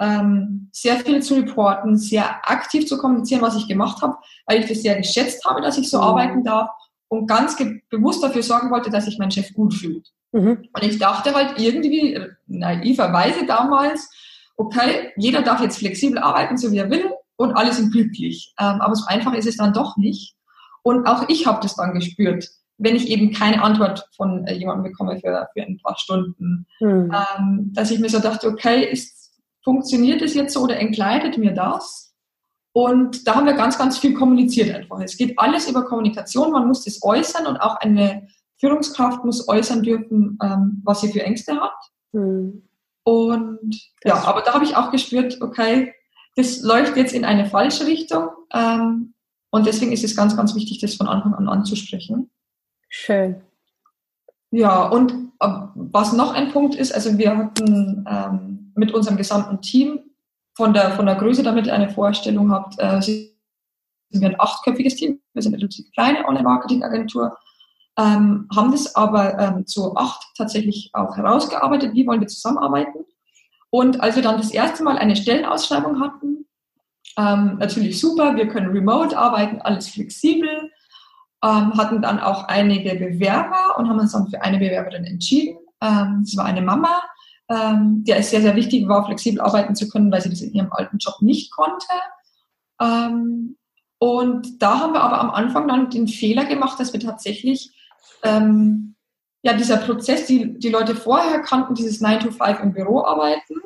ähm, sehr viel zu reporten, sehr aktiv zu kommunizieren, was ich gemacht habe, weil ich das sehr geschätzt habe, dass ich so mhm. arbeiten darf und ganz bewusst dafür sorgen wollte, dass sich mein Chef gut fühlt. Mhm. Und ich dachte halt irgendwie äh, naiverweise damals, okay, jeder darf jetzt flexibel arbeiten, so wie er will und alle sind glücklich. Ähm, aber so einfach ist es dann doch nicht. Und auch ich habe das dann gespürt, wenn ich eben keine Antwort von äh, jemandem bekomme für, für ein paar Stunden, mhm. ähm, dass ich mir so dachte, okay, ist funktioniert es jetzt so oder entgleitet mir das? Und da haben wir ganz, ganz viel kommuniziert einfach. Es geht alles über Kommunikation, man muss das äußern und auch eine Führungskraft muss äußern dürfen, ähm, was sie für Ängste hat. Mhm. Und ja, aber da habe ich auch gespürt, okay, das läuft jetzt in eine falsche Richtung. Ähm, und deswegen ist es ganz, ganz wichtig, das von Anfang an anzusprechen. Schön. Ja, und äh, was noch ein Punkt ist, also wir hatten ähm, mit unserem gesamten Team von der, von der Größe, damit ihr eine Vorstellung habt, äh, sind wir ein achtköpfiges Team. Wir sind eine kleine Online-Marketing-Agentur, ähm, haben das aber ähm, zu acht tatsächlich auch herausgearbeitet, wie wollen wir zusammenarbeiten. Und als wir dann das erste Mal eine Stellenausschreibung hatten, Ähm, natürlich super, wir können remote arbeiten, alles flexibel. Ähm, hatten dann auch einige Bewerber und haben uns dann für eine Bewerberin entschieden. Ähm, das war eine Mama, ähm, der es sehr, sehr wichtig war, flexibel arbeiten zu können, weil sie das in ihrem alten Job nicht konnte. Ähm, und da haben wir aber am Anfang dann den Fehler gemacht, dass wir tatsächlich ähm, ja, dieser Prozess, die, die Leute vorher kannten, dieses 9 to 5 im Büro arbeiten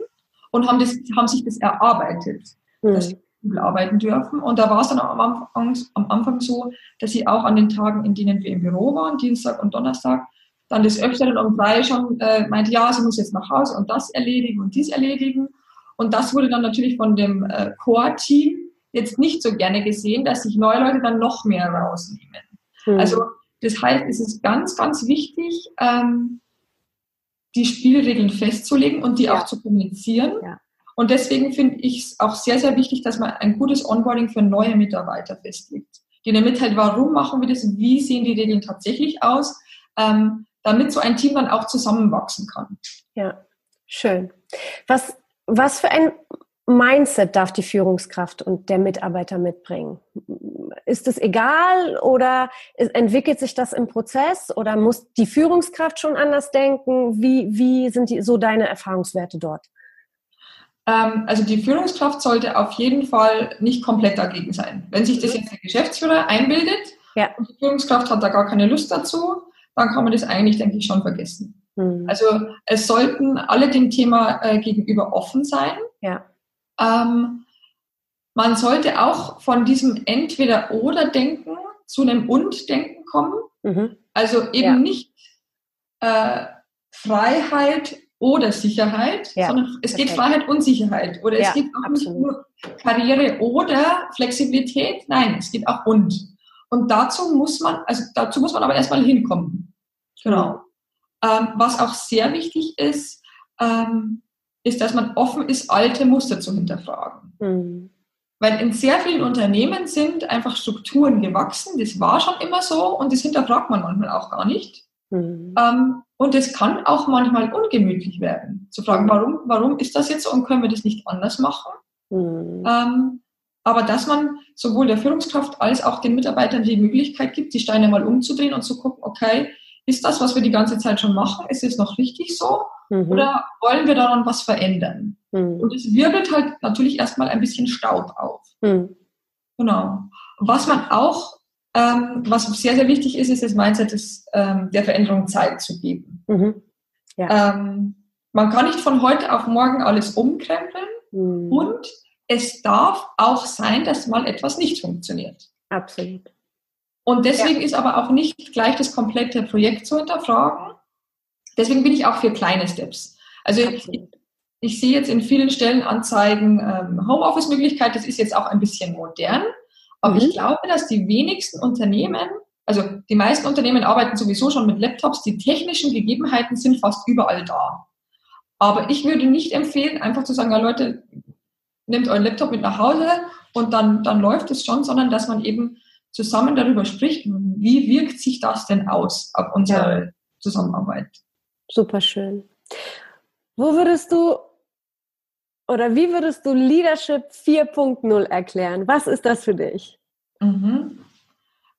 und haben, das, haben sich das erarbeitet, mhm. dass sie arbeiten dürfen. Und da war es dann am Anfang, am Anfang so, dass sie auch an den Tagen, in denen wir im Büro waren, Dienstag und Donnerstag, dann des Öfteren um drei schon äh, meinte, ja, sie muss jetzt nach Hause und das erledigen und dies erledigen. Und das wurde dann natürlich von dem äh, Core-Team jetzt nicht so gerne gesehen, dass sich neue Leute dann noch mehr rausnehmen. Mhm. Also das heißt, es ist ganz, ganz wichtig, ähm, die Spielregeln festzulegen und die ja. auch zu kommunizieren. Ja. Und deswegen finde ich es auch sehr, sehr wichtig, dass man ein gutes Onboarding für neue Mitarbeiter festlegt. Denen mitteilt, warum machen wir das, wie sehen die Regeln tatsächlich aus, ähm, damit so ein Team dann auch zusammenwachsen kann. Ja, schön. Was, was für ein Mindset darf die Führungskraft und der Mitarbeiter mitbringen? Ist es egal oder entwickelt sich das im Prozess oder muss die Führungskraft schon anders denken? Wie, wie sind die, so deine Erfahrungswerte dort? Ähm, also die Führungskraft sollte auf jeden Fall nicht komplett dagegen sein. Wenn sich das jetzt der Geschäftsführer einbildet ja. und die Führungskraft hat da gar keine Lust dazu, dann kann man das eigentlich, denke ich, schon vergessen. Mhm. Also es sollten alle dem Thema äh, gegenüber offen sein. Ja. Ähm, man sollte auch von diesem Entweder-Oder-Denken zu einem Und-Denken kommen. Mhm. Also eben ja. nicht äh, Freiheit oder Sicherheit, ja, sondern es geht Freiheit und Sicherheit. Oder ja, es geht auch absolut. nicht nur Karriere oder Flexibilität. Nein, es geht auch und. Und dazu muss man, also dazu muss man aber erstmal hinkommen. Genau. Ähm, was auch sehr wichtig ist, ähm, ist, dass man offen ist, alte Muster zu hinterfragen. Mhm. Weil in sehr vielen Unternehmen sind einfach Strukturen gewachsen, das war schon immer so und das hinterfragt man manchmal auch gar nicht. Mhm. Ähm, und es kann auch manchmal ungemütlich werden, zu fragen, warum, warum ist das jetzt so und können wir das nicht anders machen? Mhm. Ähm, aber dass man sowohl der Führungskraft als auch den Mitarbeitern die Möglichkeit gibt, die Steine mal umzudrehen und zu gucken, okay, ist das, was wir die ganze Zeit schon machen, ist es noch richtig so? Mhm. Oder wollen wir daran was verändern? Mhm. Und es wirbelt halt natürlich erstmal ein bisschen Staub auf. Mhm. Genau. Was man auch, ähm, was sehr, sehr wichtig ist, ist das Mindset des, ähm, der Veränderung Zeit zu geben. Mhm. Ja. Ähm, man kann nicht von heute auf morgen alles umkrempeln mhm. und es darf auch sein, dass mal etwas nicht funktioniert. Absolut. Und deswegen ja. ist aber auch nicht gleich das komplette Projekt zu hinterfragen. Deswegen bin ich auch für kleine Steps. Also ich, ich, sehe jetzt in vielen Stellenanzeigen ähm, Homeoffice-Möglichkeit, das ist jetzt auch ein bisschen modern. Aber mhm. ich glaube, dass die wenigsten Unternehmen, also die meisten Unternehmen arbeiten sowieso schon mit Laptops, die technischen Gegebenheiten sind fast überall da. Aber ich würde nicht empfehlen, einfach zu sagen, ja Leute, nehmt euren Laptop mit nach Hause und dann, dann läuft es schon, sondern dass man eben zusammen darüber spricht, wie wirkt sich das denn aus auf unsere ja. Zusammenarbeit. Super schön. Wo würdest du oder wie würdest du Leadership 4.0 erklären? Was ist das für dich? Mhm.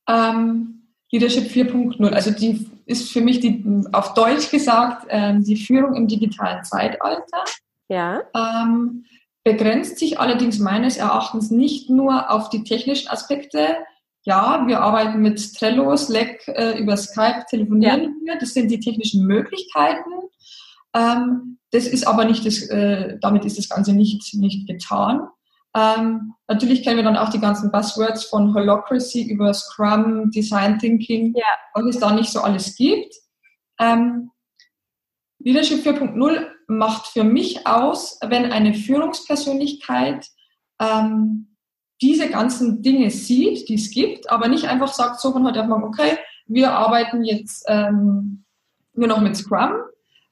Ähm, Leadership 4.0, also die ist für mich die, auf Deutsch gesagt, ähm, die Führung im digitalen Zeitalter. Ja. Ähm, begrenzt sich allerdings meines Erachtens nicht nur auf die technischen Aspekte, ja, wir arbeiten mit Trello, Slack, äh, über Skype telefonieren ja. wir. Das sind die technischen Möglichkeiten. Ähm, das ist aber nicht das, äh, damit ist das Ganze nicht, nicht getan. Ähm, natürlich kennen wir dann auch die ganzen Buzzwords von Holocracy über Scrum, Design Thinking, ja. was es da nicht so alles gibt. Ähm, Leadership 4.0 macht für mich aus, wenn eine Führungspersönlichkeit ähm, diese ganzen Dinge sieht, die es gibt, aber nicht einfach sagt, so von heute auf morgen, okay, wir arbeiten jetzt ähm, nur noch mit Scrum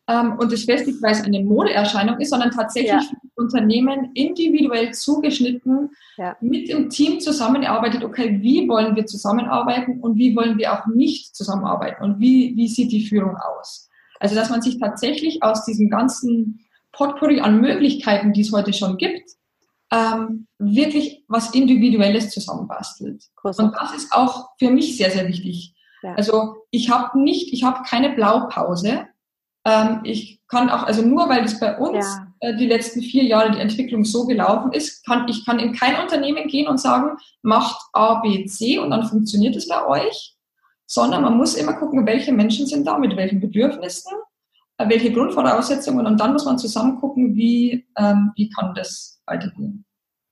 ähm, und das festigt, weil es eine Modeerscheinung ist, sondern tatsächlich ja. Unternehmen individuell zugeschnitten ja. mit dem Team zusammenarbeitet, okay, wie wollen wir zusammenarbeiten und wie wollen wir auch nicht zusammenarbeiten und wie, wie sieht die Führung aus. Also dass man sich tatsächlich aus diesem ganzen Potpourri an Möglichkeiten, die es heute schon gibt, ähm, wirklich was Individuelles zusammenbastelt. Großartig. Und das ist auch für mich sehr, sehr wichtig. Ja. Also ich habe nicht, ich habe keine Blaupause. Ähm, ich kann auch, also nur weil das bei uns ja. äh, die letzten vier Jahre die Entwicklung so gelaufen ist, kann ich kann in kein Unternehmen gehen und sagen, macht A, B, C und dann funktioniert es bei euch, sondern man muss immer gucken, welche Menschen sind da, mit welchen Bedürfnissen, äh, welche Grundvoraussetzungen und dann muss man zusammen gucken, wie, ähm, wie kann das weitergehen.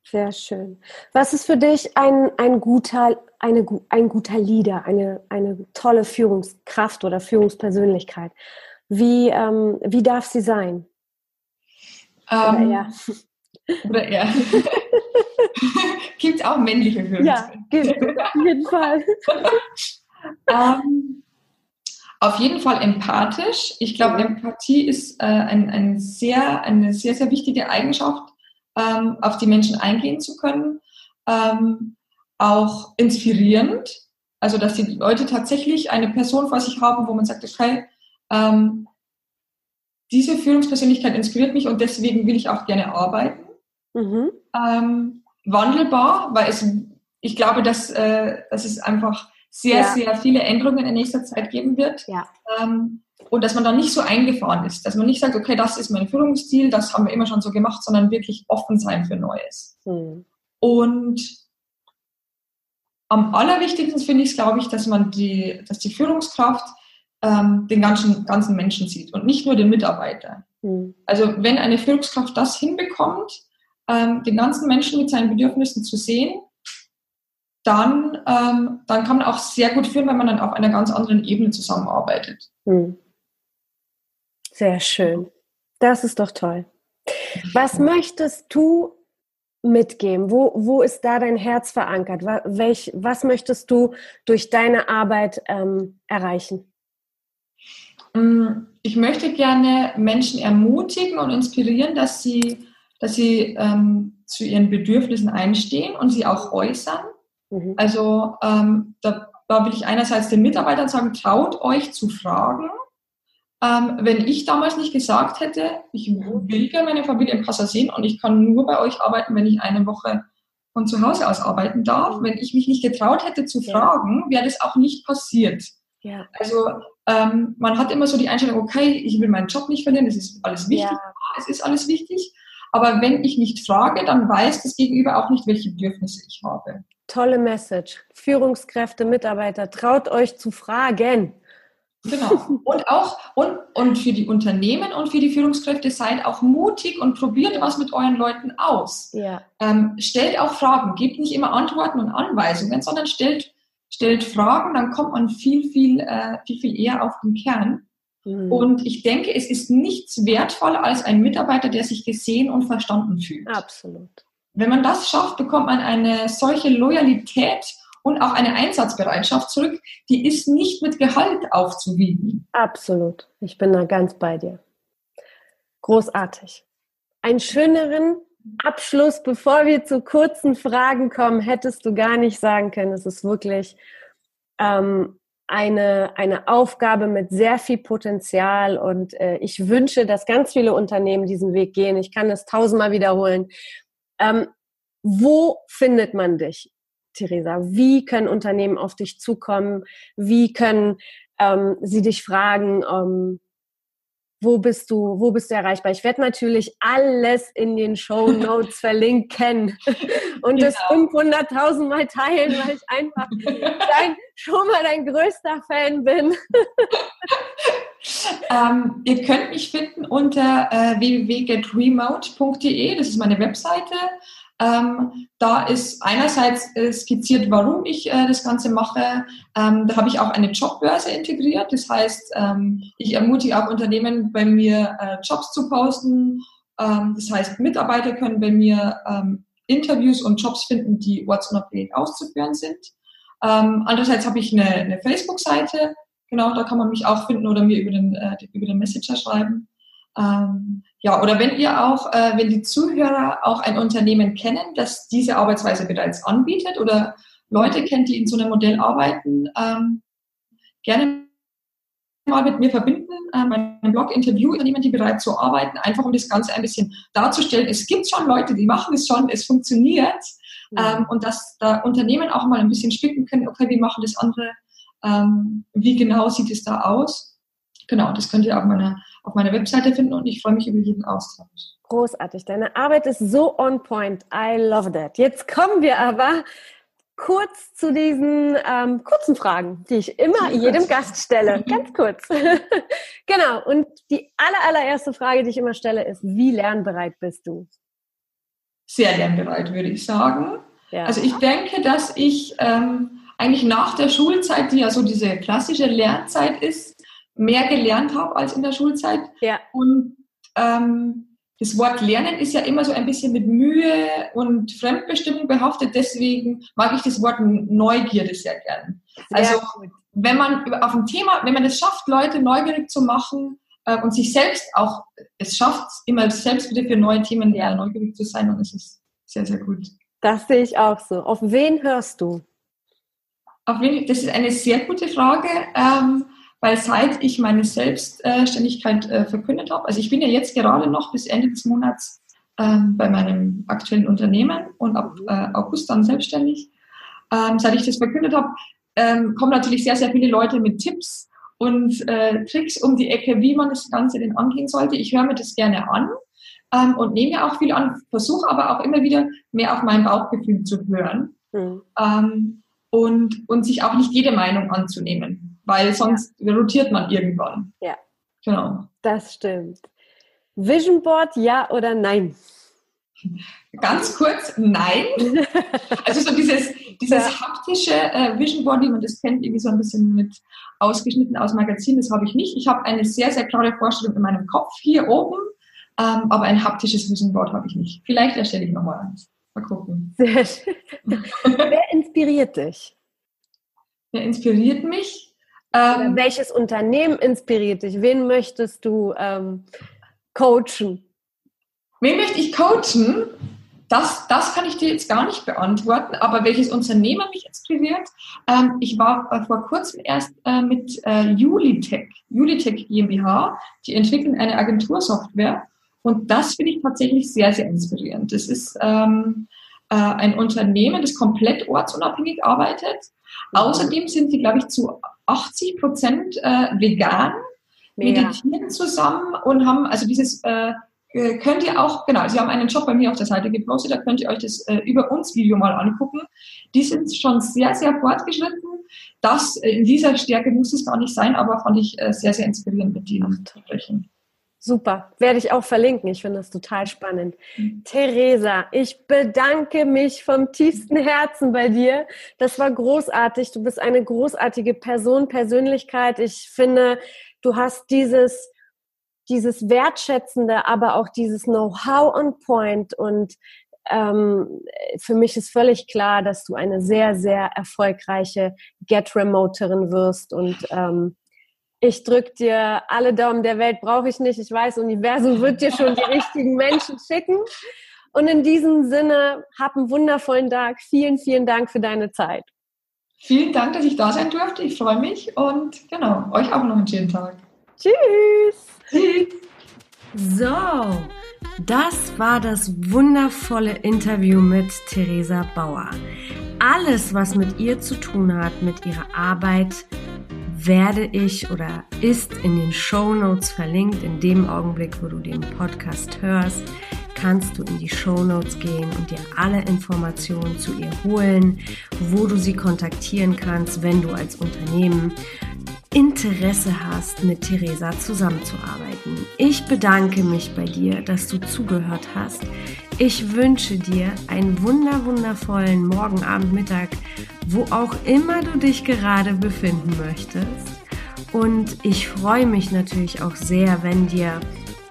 Sehr schön. Was ist für dich ein, ein, guter, eine, ein guter Leader, eine, eine tolle Führungskraft oder Führungspersönlichkeit? Wie, ähm, wie darf sie sein? Ähm, [laughs] oder er. [laughs] Oder er. gibt es auch männliche Führungskräfte? Ja, gibt es, auf jeden Fall. [laughs] ähm, auf jeden Fall empathisch. Ich glaube, Empathie ist äh, ein, ein sehr, eine sehr, sehr wichtige Eigenschaft, ähm, auf die Menschen eingehen zu können. Ähm, auch inspirierend, also dass die Leute tatsächlich eine Person vor sich haben, wo man sagt, okay, ähm, diese Führungspersönlichkeit inspiriert mich und deswegen will ich auch gerne arbeiten. Mhm. Ähm, wandelbar, weil es, ich glaube, dass, äh, dass es einfach sehr, ja. sehr viele Änderungen in nächster Zeit geben wird. Ja. Ähm, und dass man dann nicht so eingefahren ist, dass man nicht sagt, okay, das ist mein Führungsstil, das haben wir immer schon so gemacht, sondern wirklich offen sein für Neues. Mhm. Und am allerwichtigsten finde ich es, glaube ich, dass man die, dass die Führungskraft ähm, den ganzen, ganzen Menschen sieht und nicht nur den Mitarbeiter. Mhm. Also wenn eine Führungskraft das hinbekommt, ähm, den ganzen Menschen mit seinen Bedürfnissen zu sehen, dann, ähm, dann kann man auch sehr gut führen, wenn man dann auf einer ganz anderen Ebene zusammenarbeitet. Mhm. Sehr schön. Das ist doch toll. Was möchtest du mitgeben? Wo, wo ist da dein Herz verankert? Welch, was möchtest du durch deine Arbeit ähm, erreichen? Mm, ich möchte gerne Menschen ermutigen und inspirieren, dass sie, dass sie ähm, zu ihren Bedürfnissen einstehen und sie auch äußern. Mhm. Also ähm, da, da will ich einerseits den Mitarbeitern sagen, traut euch zu fragen. Ähm, wenn ich damals nicht gesagt hätte, ich will gerne meine Familie in Passau sehen und ich kann nur bei euch arbeiten, wenn ich eine Woche von zu Hause aus arbeiten darf, wenn ich mich nicht getraut hätte zu fragen, wäre das auch nicht passiert. Ja. Also ähm, man hat immer so die Einstellung, okay, ich will meinen Job nicht verlieren, es ist alles wichtig, ja. es ist alles wichtig. Aber wenn ich nicht frage, dann weiß das Gegenüber auch nicht, welche Bedürfnisse ich habe. Tolle Message. Führungskräfte, Mitarbeiter, traut euch zu fragen. Genau. Und auch, und, und für die Unternehmen und für die Führungskräfte seid auch mutig und probiert was mit euren Leuten aus. Ja. Ähm, stellt auch Fragen. Gebt nicht immer Antworten und Anweisungen, sondern stellt stellt Fragen, dann kommt man viel, viel, äh, viel, viel eher auf den Kern. Mhm. Und ich denke, es ist nichts wertvoller als ein Mitarbeiter, der sich gesehen und verstanden fühlt. Absolut. Wenn man das schafft, bekommt man eine solche Loyalität und auch eine Einsatzbereitschaft zurück, die ist nicht mit Gehalt aufzuwiegen. Absolut. Ich bin da ganz bei dir. Großartig. Einen schöneren Abschluss, bevor wir zu kurzen Fragen kommen, hättest du gar nicht sagen können. Es ist wirklich ähm, eine, eine Aufgabe mit sehr viel Potenzial und äh, ich wünsche, dass ganz viele Unternehmen diesen Weg gehen. Ich kann es tausendmal wiederholen. Ähm, wo findet man dich, Theresa? Wie können Unternehmen auf dich zukommen? Wie können ähm, sie dich fragen? Ähm, wo bist du, wo bist du erreichbar? Ich werde natürlich alles in den Show Notes verlinken [laughs] und genau. das 500.000 Mal teilen, weil ich einfach dein, schon mal dein größter Fan bin. [laughs] ähm, ihr könnt mich finden unter äh, www.getremote.de, das ist meine Webseite. Ähm, da ist einerseits äh, skizziert, warum ich äh, das Ganze mache. Ähm, da habe ich auch eine Jobbörse integriert. Das heißt, ähm, ich ermutige auch Unternehmen, bei mir äh, Jobs zu posten. Ähm, das heißt, Mitarbeiter können bei mir ähm, Interviews und Jobs finden, die ortsunabhängig auszuführen sind. Ähm, andererseits habe ich eine, eine Facebook-Seite. Genau, da kann man mich auch finden oder mir über den, äh, über den Messenger schreiben. Ähm, ja, oder wenn ihr auch, äh, wenn die Zuhörer auch ein Unternehmen kennen, das diese Arbeitsweise bereits anbietet oder Leute kennt, die in so einem Modell arbeiten, ähm, gerne mal mit mir verbinden, äh, meinem Blog Interview-Unternehmen, die bereit zu arbeiten, einfach um das Ganze ein bisschen darzustellen. Es gibt schon Leute, die machen es schon, es funktioniert. Ja. Ähm, und dass da Unternehmen auch mal ein bisschen spicken können, okay, wie machen das andere, ähm, wie genau sieht es da aus. Genau, das könnt ihr auf meiner, auf meiner Webseite finden und ich freue mich über jeden Austausch. Großartig, deine Arbeit ist so on point. I love that. Jetzt kommen wir aber kurz zu diesen ähm, kurzen Fragen, die ich immer jedem Gast stelle. [laughs] Ganz kurz. [laughs] genau. Und die aller, allererste Frage, die ich immer stelle, ist, wie lernbereit bist du? Sehr lernbereit, würde ich sagen. Ja. Also ich denke, dass ich ähm, eigentlich nach der Schulzeit, die ja so diese klassische Lernzeit ist, mehr gelernt habe als in der Schulzeit. Ja. Und ähm, das Wort Lernen ist ja immer so ein bisschen mit Mühe und Fremdbestimmung behaftet. Deswegen mag ich das Wort Neugierde sehr gern. also wenn man auf ein Thema, wenn man es schafft, Leute neugierig zu machen äh, und sich selbst auch es schafft, immer selbst wieder für neue Themen ja. Äh, neugierig zu sein, dann ist es sehr, sehr gut. Das sehe ich auch so. Auf wen hörst du? Auf wen? Das ist eine sehr gute Frage. Ähm, weil seit ich meine Selbstständigkeit äh, verkündet habe, also ich bin ja jetzt gerade noch bis Ende des Monats ähm, bei meinem aktuellen Unternehmen und ab äh, August dann selbstständig. Ähm, seit ich das verkündet habe, ähm, kommen natürlich sehr, sehr viele Leute mit Tipps und äh, Tricks um die Ecke, wie man das Ganze denn angehen sollte. Ich höre mir das gerne an ähm, und nehme auch viel an, versuche aber auch immer wieder mehr auf mein Bauchgefühl zu hören mhm. ähm, und, und sich auch nicht jede Meinung anzunehmen weil sonst ja. rotiert man irgendwann. Ja. Genau. Das stimmt. Vision Board, ja oder nein? Ganz kurz, nein. [laughs] Also so dieses, dieses ja. haptische äh, Vision Board, wie man das kennt, irgendwie so ein bisschen mit ausgeschnitten aus Magazin, das habe ich nicht. Ich habe eine sehr, sehr klare Vorstellung in meinem Kopf hier oben, ähm, aber ein haptisches Vision Board habe ich nicht. Vielleicht erstelle ich nochmal eins. Mal gucken. Sehr schön. [laughs] Wer inspiriert dich? Wer inspiriert mich? Ähm, welches Unternehmen inspiriert dich? Wen möchtest du ähm, coachen? Wen möchte ich coachen? Das, das kann ich dir jetzt gar nicht beantworten, aber welches Unternehmen mich inspiriert? Ähm, ich war äh, vor kurzem erst äh, mit äh, Julitech, Julitech GmbH, die entwickeln eine Agentursoftware und das finde ich tatsächlich sehr, sehr inspirierend. Das ist ähm, äh, ein Unternehmen, das komplett ortsunabhängig arbeitet. Mhm. Außerdem sind sie, glaube ich, zu 80 Prozent äh, vegan, Mega. meditieren zusammen und haben also dieses äh, äh, könnt ihr auch, genau, Sie haben einen Job bei mir auf der Seite gepostet, da könnt ihr euch das äh, über uns Video mal angucken. Die sind schon sehr, sehr fortgeschritten. Das äh, in dieser Stärke muss es gar nicht sein, aber fand ich äh, sehr, sehr inspirierend mit Ihnen zu sprechen. Super, werde ich auch verlinken. Ich finde das total spannend. Mhm. Theresa, ich bedanke mich vom tiefsten Herzen bei dir. Das war großartig. Du bist eine großartige Person, Persönlichkeit. Ich finde, du hast dieses, dieses Wertschätzende, aber auch dieses Know-how on Point. Und ähm, für mich ist völlig klar, dass du eine sehr, sehr erfolgreiche Get-Remoterin wirst und ähm, ich drücke dir alle Daumen der Welt, brauche ich nicht. Ich weiß, Universum wird dir schon die [laughs] richtigen Menschen schicken. Und in diesem Sinne, hab einen wundervollen Tag. Vielen, vielen Dank für deine Zeit. Vielen Dank, dass ich da sein durfte. Ich freue mich und genau, euch auch noch einen schönen Tag. Tschüss. Tschüss. So, das war das wundervolle Interview mit Theresa Bauer. Alles, was mit ihr zu tun hat, mit ihrer Arbeit, werde ich oder ist in den Show Notes verlinkt. In dem Augenblick, wo du den Podcast hörst, kannst du in die Show Notes gehen und dir alle Informationen zu ihr holen, wo du sie kontaktieren kannst, wenn du als Unternehmen Interesse hast, mit Theresa zusammenzuarbeiten. Ich bedanke mich bei dir, dass du zugehört hast. Ich wünsche dir einen wunder wundervollen Morgen, Abend, Mittag, wo auch immer du dich gerade befinden möchtest. Und ich freue mich natürlich auch sehr, wenn dir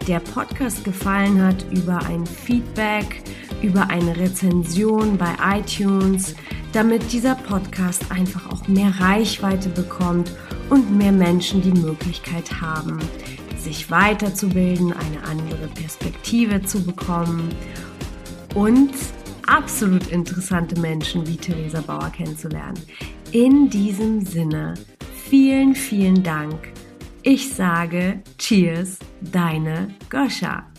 der Podcast gefallen hat, über ein Feedback, über eine Rezension bei iTunes, damit dieser Podcast einfach auch mehr Reichweite bekommt und mehr Menschen die Möglichkeit haben, sich weiterzubilden, eine andere Perspektive zu bekommen und absolut interessante Menschen wie Theresa Bauer kennenzulernen. In diesem Sinne, vielen, vielen Dank Ich sage Cheers, deine Goscha.